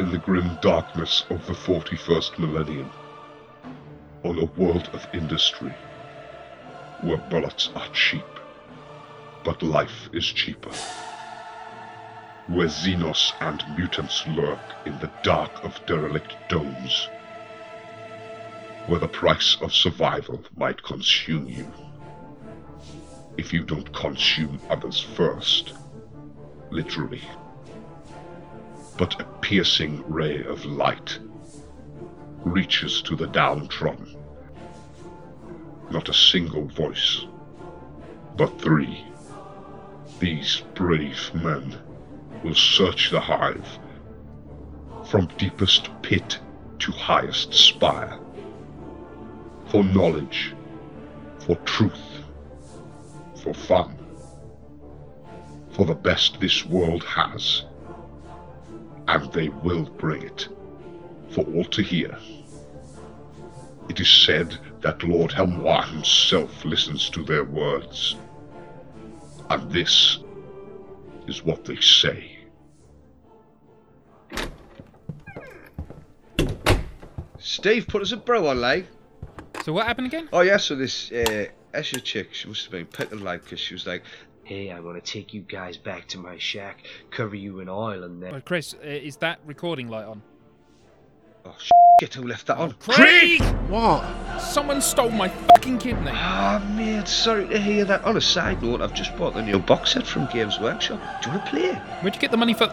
in the grim darkness of the 41st millennium, on a world of industry, where bullets are cheap, but life is cheaper, where xenos and mutants lurk in the dark of derelict domes, where the price of survival might consume you, if you don't consume others first, literally but a piercing ray of light reaches to the downtrodden. Not a single voice, but three. These brave men will search the hive from deepest pit to highest spire for knowledge, for truth, for fun, for the best this world has and they will bring it for all to hear. It is said that Lord Helmawr himself listens to their words. And this is what they say. Steve put us a bro on like. So what happened again? Oh yeah, so this uh, Escher chick, she must have been picking like because she was like, Hey, I'm gonna take you guys back to my shack, cover you in oil, and then. Oh, Chris, uh, is that recording light on? oh shit, who left that on? Craig! What? Someone stole my fucking kidney. Ah, mate, sorry to hear that. On a side note, I've just bought the new box set from Games Workshop. Do you want to play? Where'd you get the money for?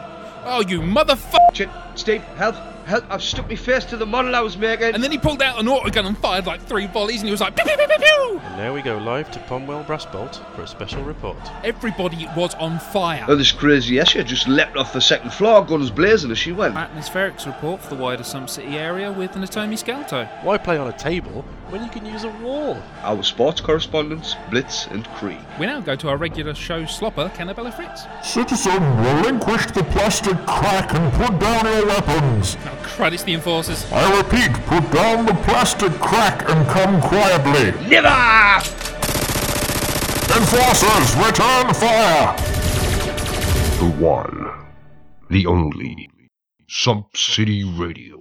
Oh, you motherfucker! Shit, Steve, help, help! I've stuck my face to the model I was making. And then he pulled out an autogun and fired like three volleys, and he was like, pew, pew, pew, pew, pew. And now we go live to Pomwell Brassbolt for a special report. Everybody was on fire. Oh, this crazy Escher just leapt off the second floor, guns blazing as she went. Atmospherics report for the wider Sum City area with Natomi Scalto. Why play on a table when you can use a wall? Our sports correspondents, Blitz and Cree. We now go to our regular show slopper, Cannabella Fritz. Citizen, relinquish the plastic crack and put down your weapons. Crud, it's the enforcers. I repeat, put down the plastic crack and come quietly. Never! Enforcers, return fire! The one, the only, Sub City Radio.